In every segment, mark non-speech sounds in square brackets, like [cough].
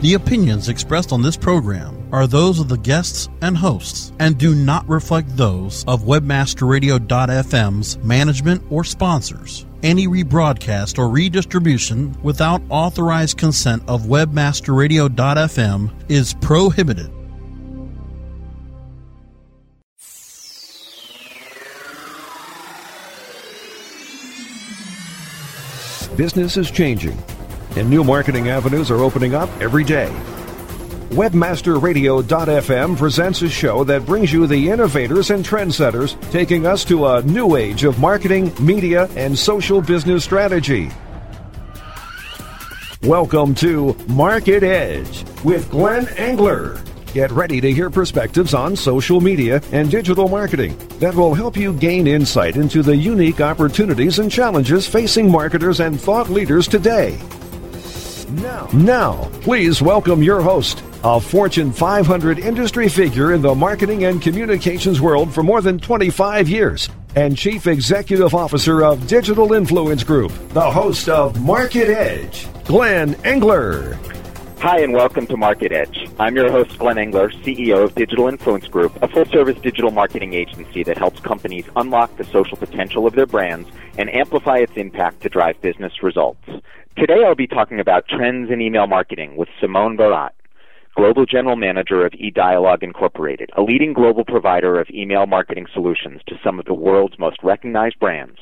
The opinions expressed on this program are those of the guests and hosts and do not reflect those of webmasterradio.fm's management or sponsors. Any rebroadcast or redistribution without authorized consent of webmasterradio.fm is prohibited. Business is changing, and new marketing avenues are opening up every day. WebmasterRadio.fm presents a show that brings you the innovators and trendsetters taking us to a new age of marketing, media, and social business strategy. Welcome to Market Edge with Glenn Engler. Get ready to hear perspectives on social media and digital marketing that will help you gain insight into the unique opportunities and challenges facing marketers and thought leaders today. Now, please welcome your host, a Fortune 500 industry figure in the marketing and communications world for more than 25 years, and Chief Executive Officer of Digital Influence Group, the host of Market Edge, Glenn Engler. Hi, and welcome to Market Edge. I'm your host, Glenn Engler, CEO of Digital Influence Group, a full service digital marketing agency that helps companies unlock the social potential of their brands and amplify its impact to drive business results. Today I'll be talking about trends in email marketing with Simone Barat, Global General Manager of eDialog Incorporated, a leading global provider of email marketing solutions to some of the world's most recognized brands.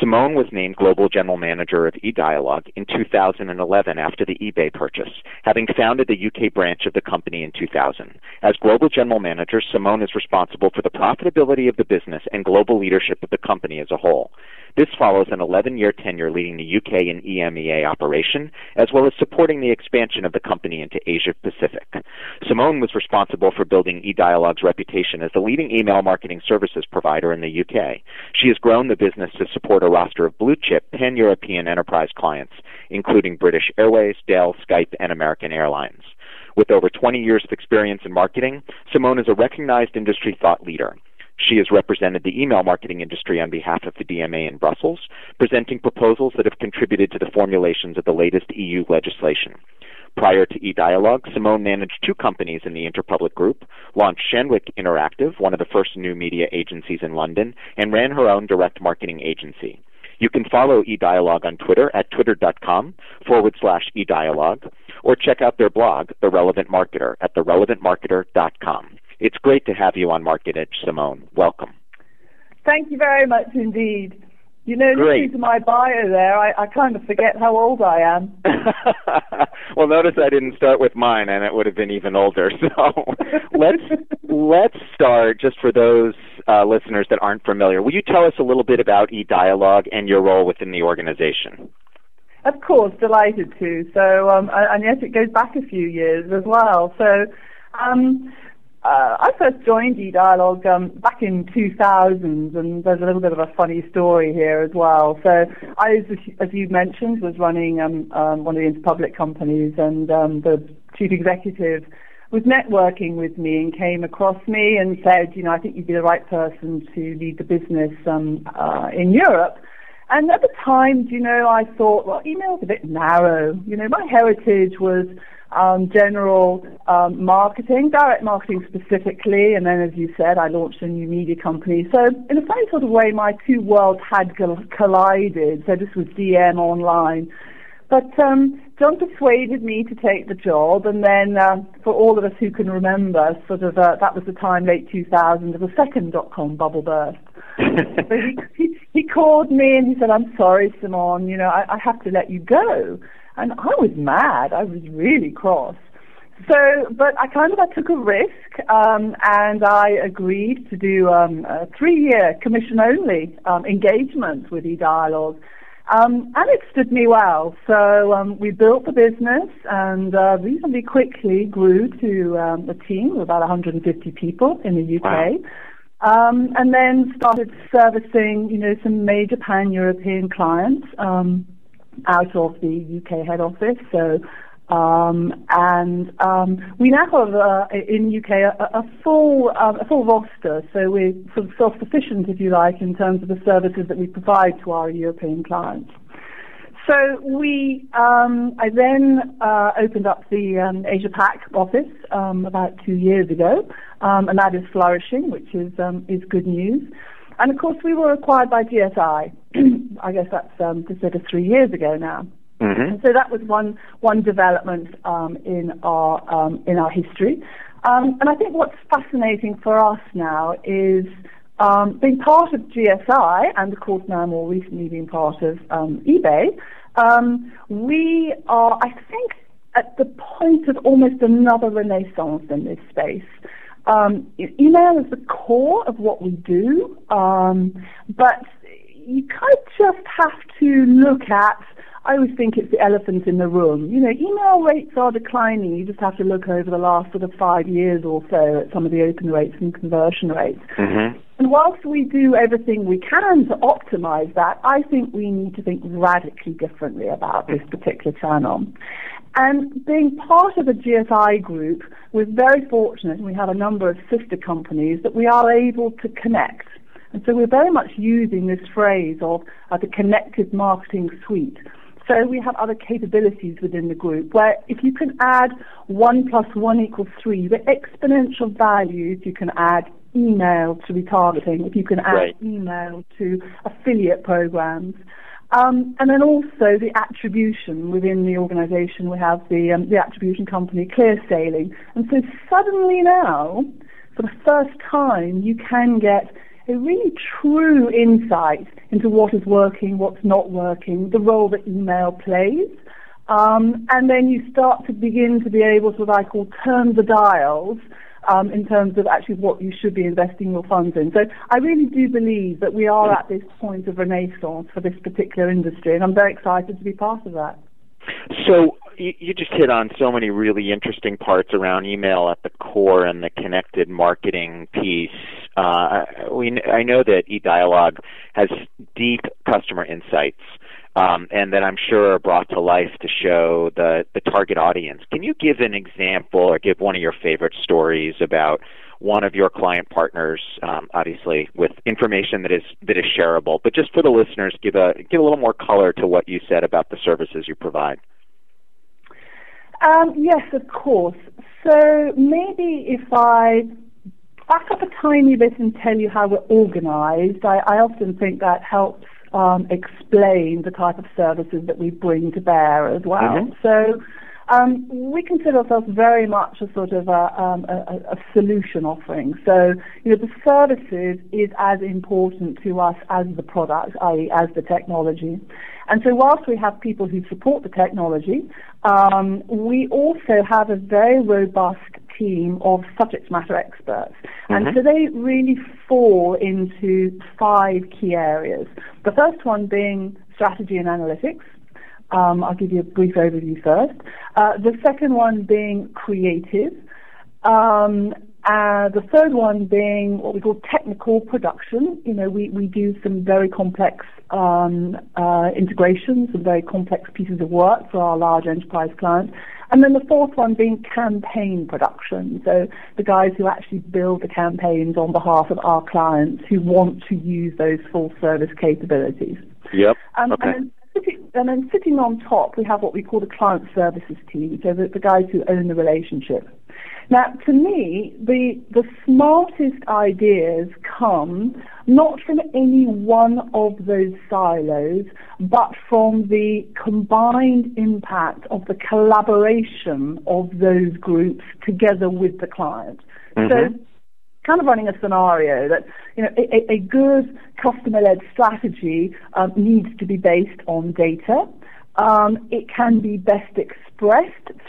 Simone was named Global General Manager of eDialog in 2011 after the eBay purchase, having founded the UK branch of the company in 2000. As Global General Manager, Simone is responsible for the profitability of the business and global leadership of the company as a whole. This follows an 11 year tenure leading the UK and EMEA operation, as well as supporting the expansion of the company into Asia Pacific. Simone was responsible for building eDialog's reputation as the leading email marketing services provider in the UK. She has grown the business to support a roster of blue chip pan European enterprise clients, including British Airways, Dell, Skype, and American Airlines. With over 20 years of experience in marketing, Simone is a recognized industry thought leader. She has represented the email marketing industry on behalf of the DMA in Brussels, presenting proposals that have contributed to the formulations of the latest EU legislation. Prior to eDialog, Simone managed two companies in the Interpublic Group, launched Shandwick Interactive, one of the first new media agencies in London, and ran her own direct marketing agency. You can follow eDialog on Twitter at twitter.com forward slash eDialog, or check out their blog, The Relevant Marketer, at therelevantmarketer.com. It's great to have you on Market Edge, Simone. Welcome. Thank you very much indeed. You know, Great. listening to my bio there, I, I kind of forget how old I am. [laughs] well, notice I didn't start with mine, and it would have been even older. [laughs] So let's [laughs] let's start just for those uh, listeners that aren't familiar. Will you tell us a little bit about eDialog and your role within the organization? Of course, delighted to. So, um, and yes, it goes back a few years as well. So, um, uh, I first joined eDialog um, back in 2000, and there's a little bit of a funny story here as well. So I, as, as you mentioned, was running um, um, one of the Interpublic companies, and um, the chief executive was networking with me and came across me and said, you know, I think you'd be the right person to lead the business um, uh, in Europe. And at the time, you know, I thought, well, email's a bit narrow. You know, my heritage was um, general um, marketing, direct marketing specifically, and then, as you said, I launched a new media company. So, in a funny sort of way, my two worlds had collided. So, this was DM online. But um, John persuaded me to take the job, and then uh, for all of us who can remember, sort of uh, that was the time, late 2000, of the second dot-com bubble burst. [laughs] so he, he, he called me and he said, "I'm sorry, Simone. You know, I, I have to let you go." And I was mad. I was really cross. So, but I kind of I took a risk, um, and I agreed to do um, a three-year commission-only um, engagement with eDialog. Um, and it stood me well. So um, we built the business and uh, reasonably quickly grew to um, a team of about 150 people in the UK. Wow. Um, and then started servicing, you know, some major pan-European clients um, out of the UK head office. So, um, and um, we now have uh, in UK a, a full um, a full roster. So we're sort of self-sufficient, if you like, in terms of the services that we provide to our European clients. So we, um, I then uh, opened up the um, Asia Pac office um, about two years ago, um, and that is flourishing, which is um, is good news. And of course, we were acquired by GSI. [clears throat] I guess that's um, over three years ago now. Mm-hmm. So that was one one development um, in our um, in our history, um, and I think what's fascinating for us now is um, being part of GSI, and of course now more recently being part of um, eBay. Um, we are, I think, at the point of almost another renaissance in this space. Um, email is the core of what we do, um, but you kind of just have to look at I always think it's the elephant in the room. You know, email rates are declining. You just have to look over the last sort of five years or so at some of the open rates and conversion rates. Mm-hmm. And whilst we do everything we can to optimize that, I think we need to think radically differently about this particular channel. And being part of a GSI group, we're very fortunate, and we have a number of sister companies that we are able to connect. And so we're very much using this phrase of uh, the connected marketing suite. So we have other capabilities within the group where if you can add one plus one equals three, the exponential values you can add email to retargeting, if you can add Right. email to affiliate programs. Um, and then also the attribution within the organization. We have the, um, the attribution company ClearSaleing. And so suddenly now, for the first time, you can get a really true insight into what is working, what's not working, the role that email plays. Um, and then you start to begin to be able to, what I call, turn the dials um, in terms of actually what you should be investing your funds in. So I really do believe that we are at this point of renaissance for this particular industry, and I'm very excited to be part of that. So you, just hit on so many really interesting parts around email at the core and the connected marketing piece. Uh, we, I know that eDialog has deep customer insights. Um, and that I'm sure are brought to life to show the, the target audience. Can you give an example or give one of your favorite stories about one of your client partners, um, obviously with information that is that is shareable, but just for the listeners, give a give a little more color to what you said about the services you provide. Um, yes, of course. So maybe if I back up a tiny bit and tell you how we're organized, I, I often think that helps um, explain the type of services that we bring to bear as well. Mhm. So um, we consider ourselves very much a sort of a, um, a, a solution offering. So you know the services is as important to us as the product, i.e., as the technology. And so whilst we have people who support the technology, um, we also have a very robust team of subject matter experts. And Mhm. so they really fall into five key areas. The first one being strategy and analytics. Um, I'll give you a brief overview first. Uh, the second one being creative. Um, uh, the third one being what we call technical production. You know, we, we do some very complex um, uh, integrations, some very complex pieces of work for our large enterprise clients. And then the fourth one being campaign production. So the guys who actually build the campaigns on behalf of our clients who want to use those full service capabilities. Yep. Um, okay. and, then sitting, and then sitting on top, we have what we call the client services team, so the, the guys who own the relationship. Now, to me, the, the smartest ideas come not from any one of those silos, but from the combined impact of the collaboration of those groups together with the client. Mhm. So kind of running a scenario that you know a, a good customer-led strategy um, needs to be based on data. Um, it can be best expressed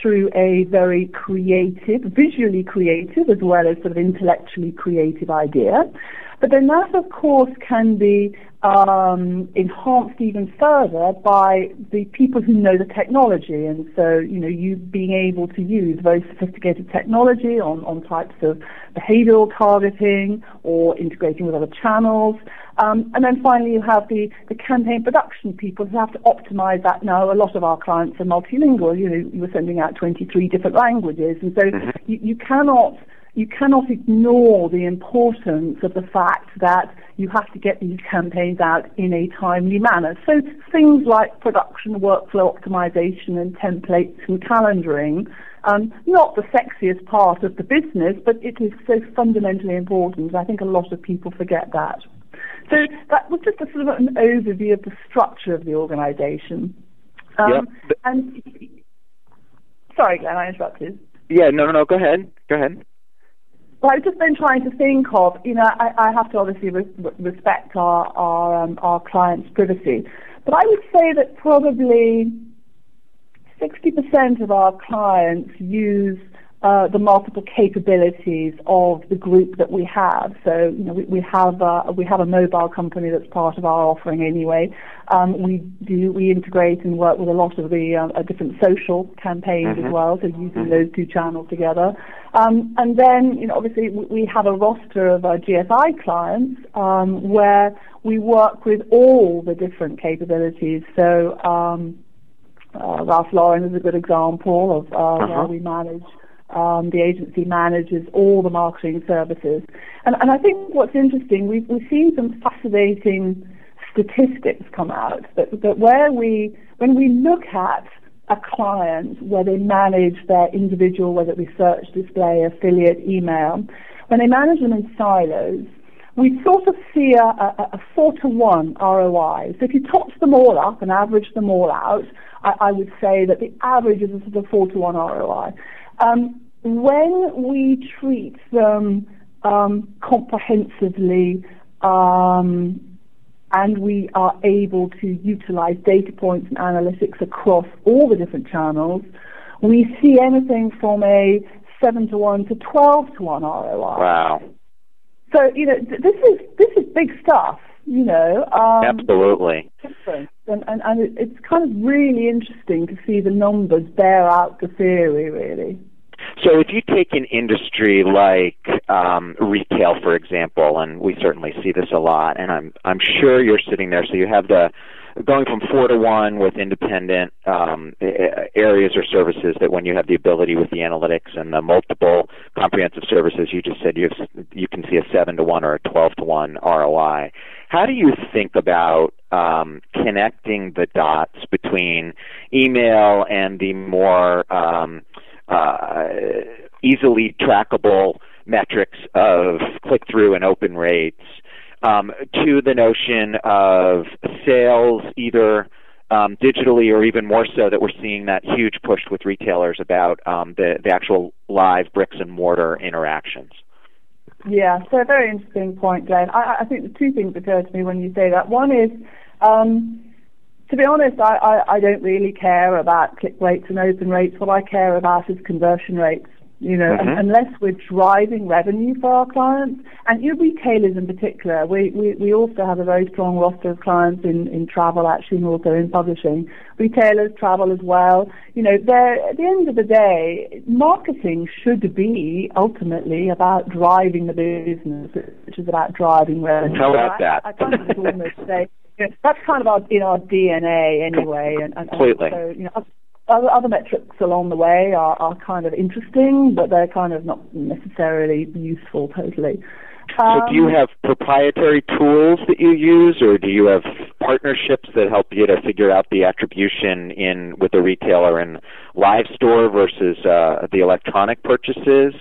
through a very creative, visually creative, as well as sort of intellectually creative idea. But then that, of course, can be um, enhanced even further by the people who know the technology. And so, you know, you being able to use very sophisticated technology on, on types of behavioral targeting or integrating with other channels. Um, and then finally, you have the, the campaign production people who have to optimize that. Now, a lot of our clients are multilingual. You know, you were sending out 23 different languages. And so you, you cannot you cannot ignore the importance of the fact that you have to get these campaigns out in a timely manner. So things like production, workflow optimization, and templates and calendaring, um, not the sexiest part of the business, but it is so fundamentally important. I think a lot of people forget that. So that was just a sort of an overview of the structure of the organization. Um, yep. And sorry, Glenn, I interrupted. Yeah, no, no, no. Go ahead. Go ahead. Well, I've just been trying to think of, you know, I, I have to obviously re- respect our our, um, our clients' privacy, but I would say that probably 60% of our clients use uh, the multiple capabilities of the group that we have. So, you know, we, we have uh, we have a mobile company that's part of our offering anyway. Um, we do we integrate and work with a lot of the uh, different social campaigns mm-hmm. as well. So using those two channels together, um, and then you know obviously we have a roster of our GSI clients um, where we work with all the different capabilities. So. Um, uh, Ralph Lauren is a good example of uh, uh-huh. where we manage um, the agency manages all the marketing services. And, and I think what's interesting, we've, we've seen some fascinating statistics come out that, that where we, when we look at a client where they manage their individual, whether it be search, display, affiliate, email, when they manage them in silos, we sort of see a, a, a four to one ROI. So if you tot them all up and average them all out, I, I would say that the average is a sort of four to one ROI. Um, when we treat them um, comprehensively um, and we are able to utilize data points and analytics across all the different channels, we see anything from a 7 to 1 to 12 to 1 ROI. Wow. So, you know, this is, this is big stuff, you know. Um, Absolutely. And, and, and it's kind of really interesting to see the numbers bear out the theory, really. So if you take an industry like um, retail, for example, and we certainly see this a lot, and I'm I'm sure you're sitting there. So you have the going from four to one with independent um, areas or services that when you have the ability with the analytics and the multiple comprehensive services you just said you have, you can see a seven to one or a twelve to one ROI. How do you think about um, connecting the dots between email and the more um, uh, easily trackable metrics of click through and open rates um, to the notion of sales either um, digitally or even more so that we're seeing that huge push with retailers about um, the, the actual live bricks and mortar interactions. Yeah, so a very interesting point, Glenn. I, I think the two things occur to me when you say that. One is um, to be honest, I, I, I don't really care about click rates and open rates. What I care about is conversion rates. You know, mm-hmm. unless we're driving revenue for our clients, and you know, retailers in particular, we, we, we also have a very strong roster of clients in, in travel actually and also in publishing. Retailers, travel as well. You know, they're, at the end of the day, marketing should be ultimately about driving the business, which is about driving revenue. How about that? I, I kind of almost [laughs] say that's kind of our in our DNA anyway. And, and, Completely. And so, you know, other, other metrics along the way are, are kind of interesting, but they're kind of not necessarily useful totally. Um, so do you um, have proprietary tools that you use, or do you have partnerships that help you to figure out the attribution in with the retailer in live store versus uh, the electronic purchases?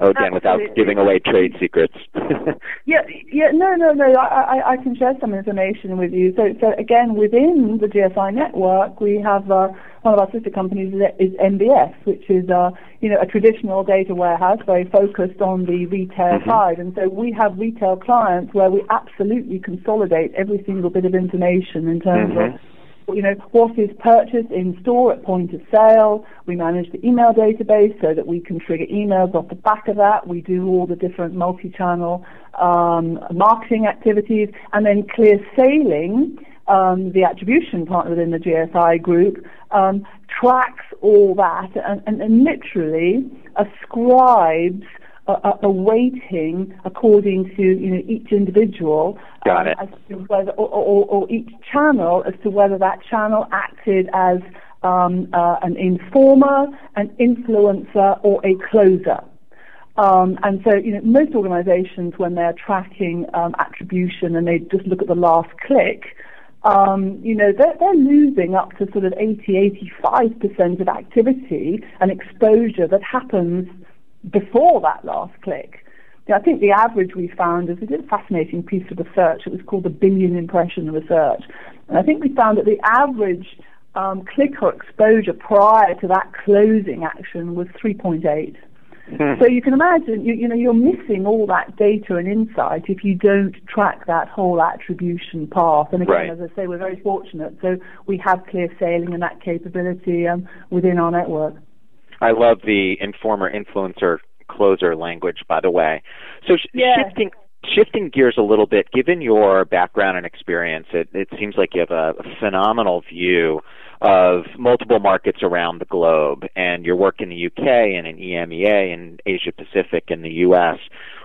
Oh, again, without giving away trade secrets. [laughs] yeah, yeah, no, no, no. I, I, I can share some information with you. So, so again, within the GSI network, we have uh, one of our sister companies is, is MBS, which is uh, you know a traditional data warehouse, very focused on the retail mm-hmm. side. And so we have retail clients where we absolutely consolidate every single bit of information in terms mm-hmm. of you know, what is purchased in store at point of sale. We manage the email database so that we can trigger emails off the back of that. We do all the different multi-channel um, marketing activities, and then clear sailing. Um, the attribution partner within the GSI group um, tracks all that and, and, and literally ascribes a, a, weighting according to you know each individual Got um, as to whether or, or, or, each channel as to whether that channel acted as um, uh, an informer, an influencer, or a closer. Um, and so, you know, most organizations, when they're tracking um, attribution and they just look at the last click, um, you know, they're, they're losing up to sort of 80, 85% of activity and exposure that happens before that last click. I think the average we found is we did a fascinating piece of research. It was called the billion impression research. And I think we found that the average um, click or exposure prior to that closing action was 3.8. Hmm. So you can imagine, you, you know, you're missing all that data and insight if you don't track that whole attribution path. And again, right. as I say, we're very fortunate. So we have ClearSaleing and that capability um, within our network. I love the informer influencer closer language, by the way. So sh- yeah. shifting shifting gears a little bit, given your background and experience, it, it seems like you have a, phenomenal view of multiple markets around the globe, and your work in the UK and in EMEA and Asia Pacific and the US.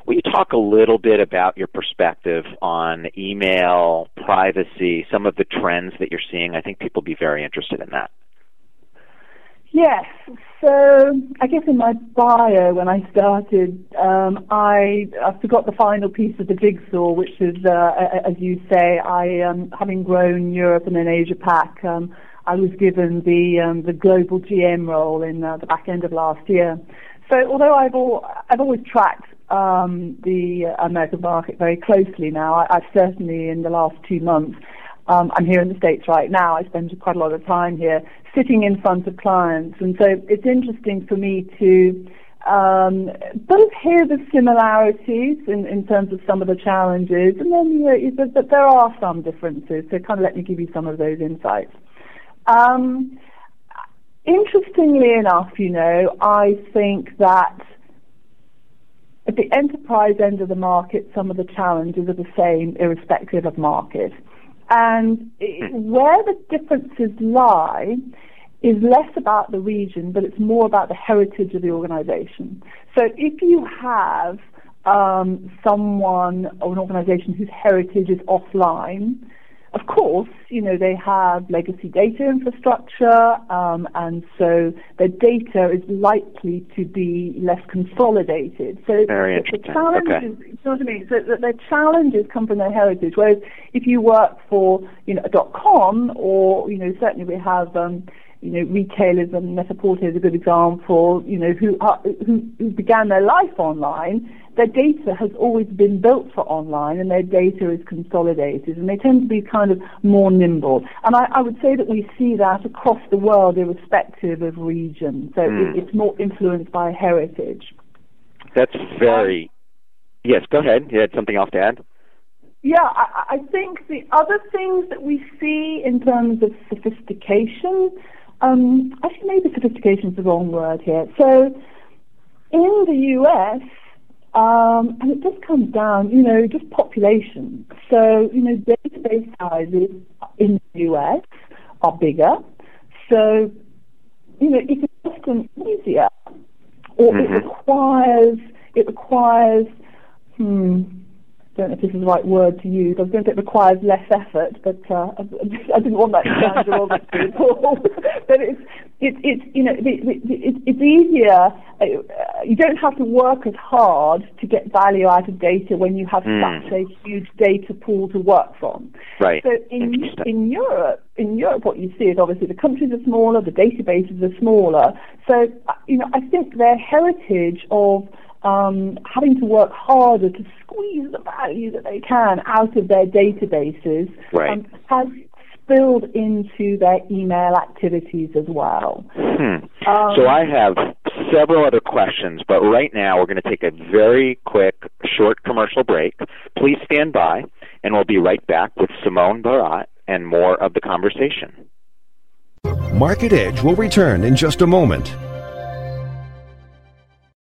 Will you talk a little bit about your perspective on email, privacy, some of the trends that you're seeing? I think people will be very interested in that. Yes. So I guess in my bio when I started, um, I, I forgot the final piece of the jigsaw, which is, uh, as you say, I um, having grown Europe and then Asia Pac, um, I was given the um, the global GM role in uh, the back end of last year. So although I've all, I've always tracked um, the American market very closely now, I, I've certainly in the last two months um, I'm here in the States right now. I spend quite a lot of time here sitting in front of clients. And so it's interesting for me to um, both hear the similarities in, in terms of some of the challenges, and then you know, but there are some differences. So kind of let me give you some of those insights. Um, interestingly enough, you know, I think that at the enterprise end of the market, some of the challenges are the same, irrespective of market. And hmm. where the differences lie is less about the region, but it's more about the heritage of the organization. So if you have um, someone or an organization whose heritage is offline, of course, you know, they have legacy data infrastructure, um, and so their data is likely to be less consolidated. So Very the, challenges, okay. you know what I mean? So the, the challenges come from their heritage. Whereas if you work for, you know, a dot com, or you know, certainly we have. Um, you know, retailers and Net-a-Porter is a good example, you know, who, are, who, who began their life online, their data has always been built for online and their data is consolidated and they tend to be kind of more nimble. And I, I would say that we see that across the world irrespective of region. So mm. it, it's more influenced by heritage. That's very, um, yes, go ahead. You had something else to add? Yeah, I, I think the other things that we see in terms of sophistication, um, actually maybe sophistication is the wrong word here. So in the US, um, and it just comes down, you know, just population. So, you know, database sizes in the US are bigger. So, you know, it's often easier, or mm-hmm. it requires it requires hmm, don't know if this is the right word to use. I was going to say it requires less effort, but uh, I, [laughs] didn't want that to sound derogatory at all. [laughs] [laughs] but it's it's it's you know it's it's easier. Uh, you don't have to work as hard to get value out of data when you have mm. such a huge data pool to work from. Right. So in in Europe, in Europe, what you see is obviously the countries are smaller, the databases are smaller. So uh, you know I think their heritage of um, having to work harder to squeeze the value that they can out of their databases right. um, has spilled into their email activities as well. Hmm. Um, so I have several other questions, but right now we're going to take a very quick, short commercial break. Please stand by, and we'll be right back with Simone Barat and more of the conversation. Market Edge will return in just a moment.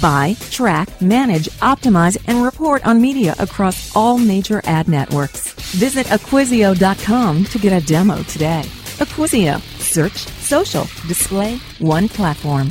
Buy, track, manage, optimize, and report on media across all major ad networks. Visit Acquisio.com to get a demo today. Acquisio. Search, social, display, one platform.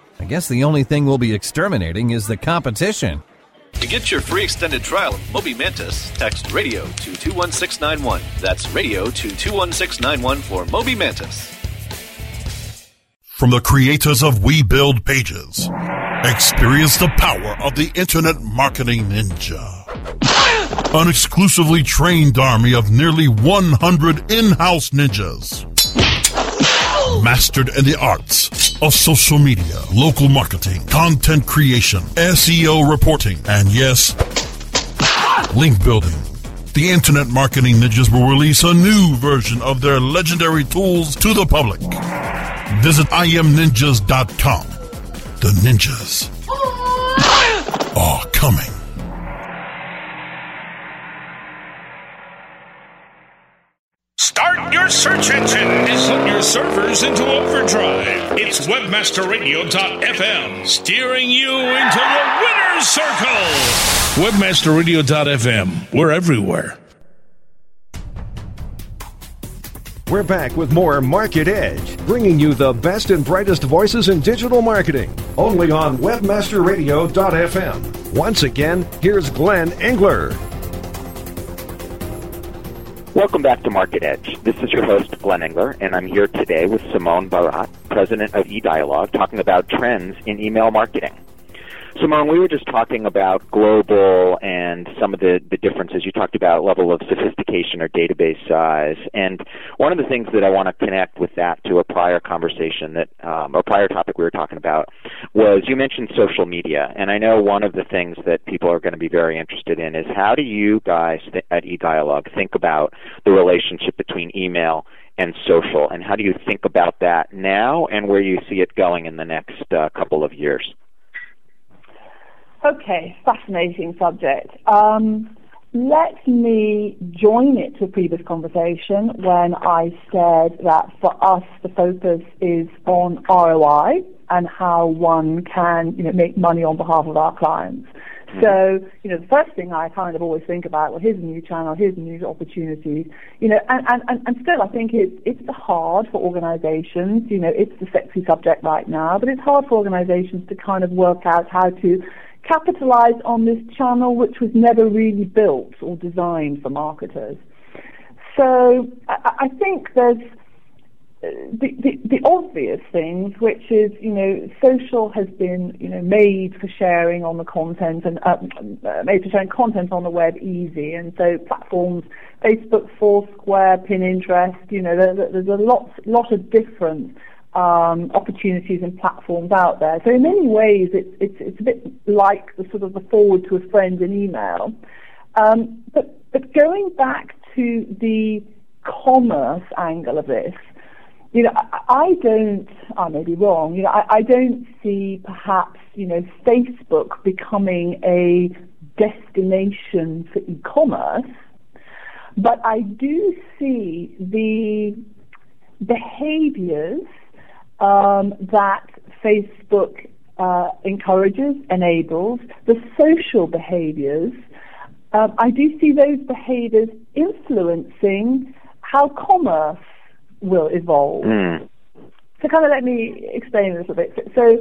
I guess the only thing we'll be exterminating is the competition. To get your free extended trial of Moby Mantis, text radio to 21691. That's radio to 21691 for Moby Mantis. From the creators of We Build Pages, experience the power of the Internet Marketing Ninja. An exclusively trained army of nearly 100 in-house ninjas. Mastered in the arts of social media, local marketing, content creation, SEO reporting, and yes, link building. The Internet Marketing Ninjas will release a new version of their legendary tools to the public. Visit imninjas.com. The ninjas are coming. Start your search into overdrive. It's webmasterradio.fm steering you into the winner's circle. Webmasterradio.fm. We're everywhere. We're back with more Market Edge, bringing you the best and brightest voices in digital marketing, only on webmasterradio.fm. Once again, here's Glenn Engler. Welcome back to Market Edge. This is your host, Glenn Engler, and I'm here today with Simone Barat, president of eDialog, talking about trends in email marketing. Simone, we were just talking about global and some of the, the differences. You talked about level of sophistication or database size. And one of the things that I want to connect with that to a prior conversation that, um, or prior topic we were talking about was you mentioned social media. And I know one of the things that people are going to be very interested in is how do you guys th- at eDialog think about the relationship between email and social? And how do you think about that now and where you see it going in the next uh, couple of years? Okay, fascinating subject. Um, let me join it to a previous conversation when I said that for us the focus is on ROI and how one can you know, make money on behalf of our clients. So, you know, the first thing I kind of always think about, well, here's a new channel, here's a new opportunity, you know, and, and, and still I think it's, it's hard for organizations, you know, it's the sexy subject right now, but it's hard for organizations to kind of work out how to capitalize on this channel which was never really built or designed for marketers. So I, I think there's the, the, the obvious things, which is, you know, social has been, you know, made for sharing on the content and uh, made for sharing content on the web easy. And so platforms, Facebook, Foursquare, Pinterest, you know, there, there's a lot, lot of different um, opportunities and platforms out there. So in many ways, it's, it's, it's a bit like the sort of the forward to a friend in email. Um, but, but going back to the commerce angle of this, you know, I, don't, I may be wrong, you know, I, I don't see perhaps, you know, Facebook becoming a destination for e-commerce, but I do see the behaviors um, that Facebook uh, encourages, enables, the social behaviors. Um, I do see those behaviors influencing how commerce will evolve. Mm. So kind of let me explain a little bit. So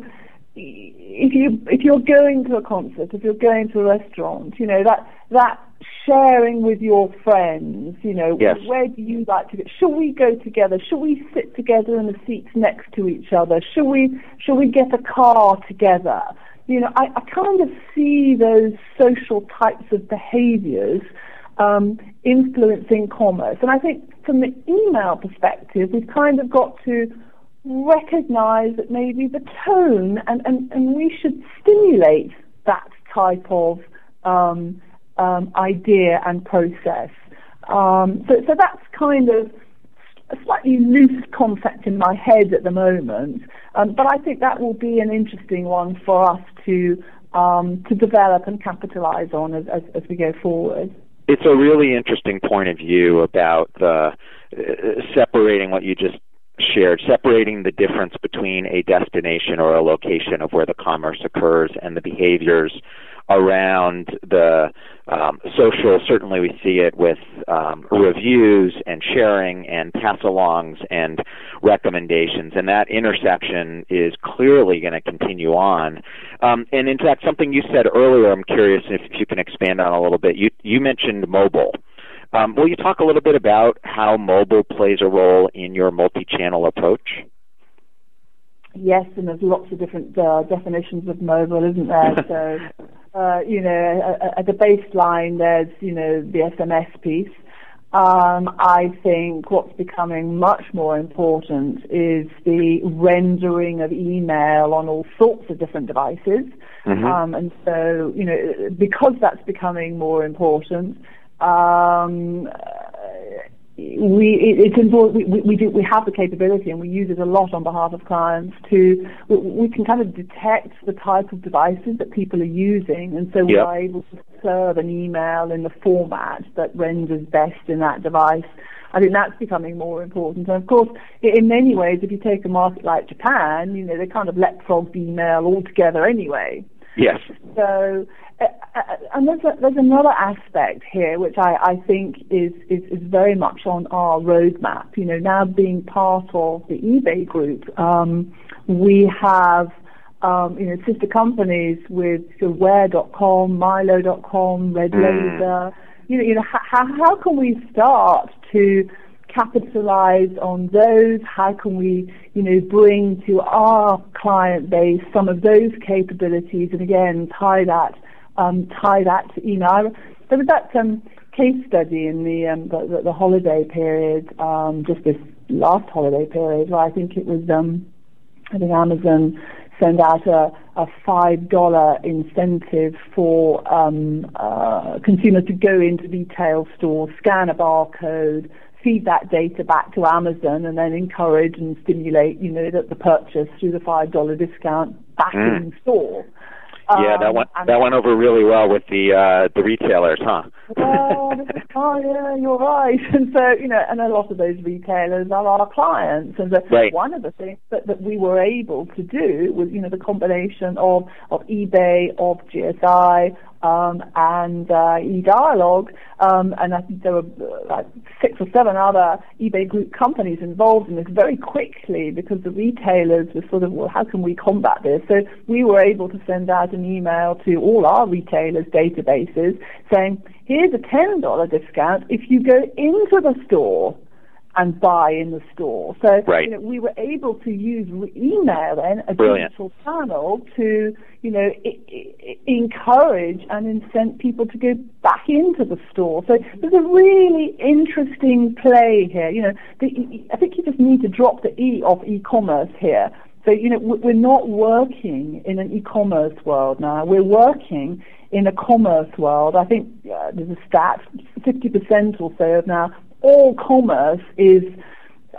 if you if you're going to a concert, if you're going to a restaurant, you know that that sharing with your friends, you know, yes. where do you like to go? Should we go together? Should we sit together in the seats next to each other? Should we should we get a car together? You know, I, I kind of see those social types of behaviors um, influencing commerce. And I think from the email perspective, we've kind of got to recognize that maybe the tone and, and, and we should stimulate that type of um, um, idea and process. Um, so, so that's kind of a slightly loose concept in my head at the moment, um, but I think that will be an interesting one for us to um, to develop and capitalize on as, as, as, we go forward. It's a really interesting point of view about the uh, separating what you just shared, separating the difference between a destination or a location of where the commerce occurs and the behaviors around the um, social. Certainly, we see it with um, reviews and sharing and pass-alongs and recommendations, and that intersection is clearly going to continue on. Um, and in fact, something you said earlier, I'm curious if you can expand on a little bit. You you mentioned mobile. Um, will you talk a little bit about how mobile plays a role in your multi-channel approach? Yes, and there's lots of different uh, definitions of mobile, isn't there? [laughs] so uh, you know, at the baseline, there's, you know, the SMS piece. Um, I think what's becoming much more important is the rendering of email on all sorts of different devices. Mm-hmm. Um, and so, you know, because that's becoming more important, um, we it's important we, we do we have the capability and we use it a lot on behalf of clients to we, we can kind of detect the type of devices that people are using and so we are able to serve an email in the format that renders best in that device. I think that's becoming more important. And of course, in many ways, if you take a market like Japan, you know, they kind of leapfrogged email altogether anyway. Yes. So and there's, a, there's another aspect here which I, I think is, is, is very much on our roadmap. You know, now being part of the eBay group, um, we have um, you know sister companies with sort of Milo.com, Red mm. Laser. You know, you know how, how can we start to capitalize on those? How can we, you know, bring to our client base some of those capabilities and again tie that um, tie that to, you know, there was that um, case study in the, um, the, the, holiday period, um, just this last holiday period, where I think it was, um, I think Amazon sent out a, a five dollar incentive for um, uh, consumers to go into retail stores, scan a barcode, feed that data back to Amazon, and then encourage and stimulate, you know, the, the purchase through the five dollar discount back mm. in store. Yeah, that um, went that went over really well with the uh, the retailers, huh? oh, oh, yeah, you're right. [laughs] And so, you know, and a lot of those retailers are our clients. And so right. one of the things that, that we were able to do was, you know, the combination of, of eBay, of GSI, um, and uh, eDialog, um, and I think there were uh, like six or seven other eBay group companies involved in this very quickly because the retailers were sort of, well, how can we combat this? So we were able to send out an email to all our retailers' databases saying, here's a $10 discount if you go into the store and buy in the store. So right. you know, we were able to use email then, a Brilliant. digital channel, to you know I- I- encourage and incent people to go back into the store. So there's a really interesting play here. You know, the, I think you just need to drop the e of e-commerce here. So you know, we're not working in an e-commerce world now. We're working in a commerce world. I think uh, there's a stat: 50% or so of now all commerce is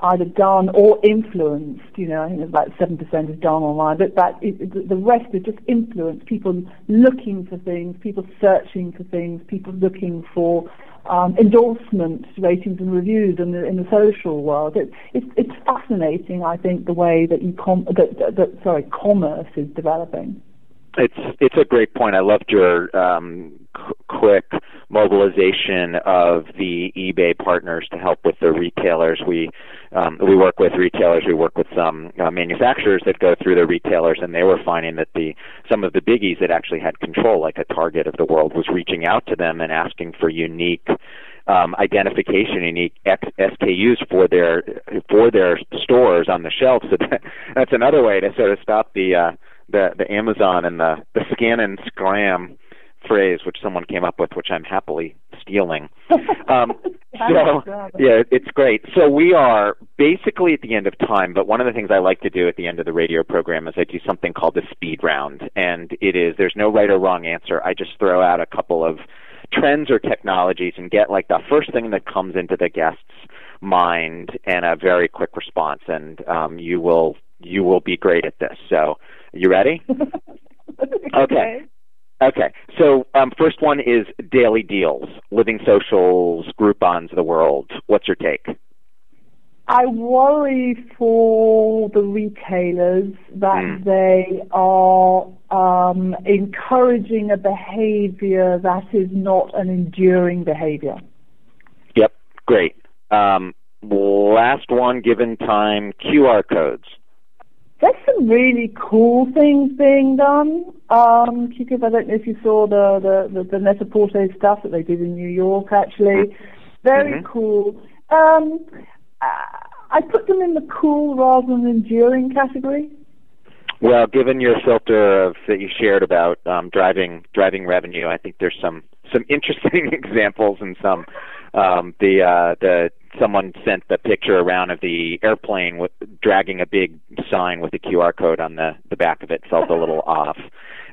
either done or influenced. You know, I think about seven percent is done online, but that it, the rest is just influenced. People looking for things, people searching for things, people looking for um, endorsements, ratings, and reviews in the in the social world. It, it's it's fascinating. I think the way that com- that, that, that sorry commerce is developing. It's it's a great point. I loved your um, c- quick mobilization of the eBay partners to help with the retailers. We um, we work with retailers. We work with some uh, manufacturers that go through the retailers, and they were finding that the some of the biggies that actually had control, like a Target of the world, was reaching out to them and asking for unique um, identification, unique X- SKUs for their for their stores on the shelf. So that, that's another way to sort of stop the uh, the the Amazon and the the scan and scram phrase which someone came up with, which I'm happily stealing. [laughs] Um, so yeah, it's great. So we are basically at the end of time, but one of the things I like to do at the end of the radio program is I do something called the speed round, and it is there's no right or wrong answer. I just throw out a couple of trends or technologies and get like the first thing that comes into the guest's mind and a very quick response, and um, you will you will be great at this. So, you ready? [laughs] okay. Okay. So, um, first one is daily deals, living socials, Groupons of the world. What's your take? I worry for the retailers that Mm. they are um, encouraging a behavior that is not an enduring behavior. Yep. Great. Um, last one, given time, QR codes. There's some really cool things being done. Um, I don't know if you saw the the the, the Net-a-Porter stuff that they did in New York. Actually, very Mhm. cool. Um, I I put them in the cool rather than enduring category. Well, given your filter of that you shared about um, driving driving revenue, I think there's some some interesting [laughs] examples and some um, the uh, the someone sent the picture around of the airplane with dragging a big sign with a QR code on the the back of it felt a little [laughs] off.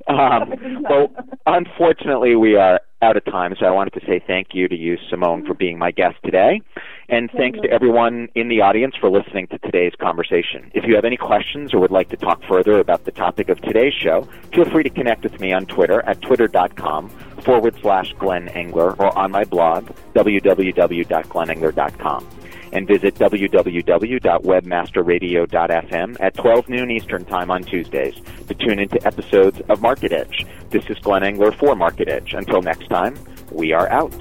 Um, well, [laughs] unfortunately, we are out of time, so I wanted to say thank you to you, Simone, for being my guest today, and thanks to everyone in the audience for listening to today's conversation. If you have any questions or would like to talk further about the topic of today's show, feel free to connect with me on Twitter at twitter.com forward slash Glenn Engler or on my blog, www.glennengler.com and visit www.webmasterradio.fm at 12 noon Eastern Time on Tuesdays to tune into episodes of Market Edge. This is Glenn Engler for Market Edge. Until next time, we are out.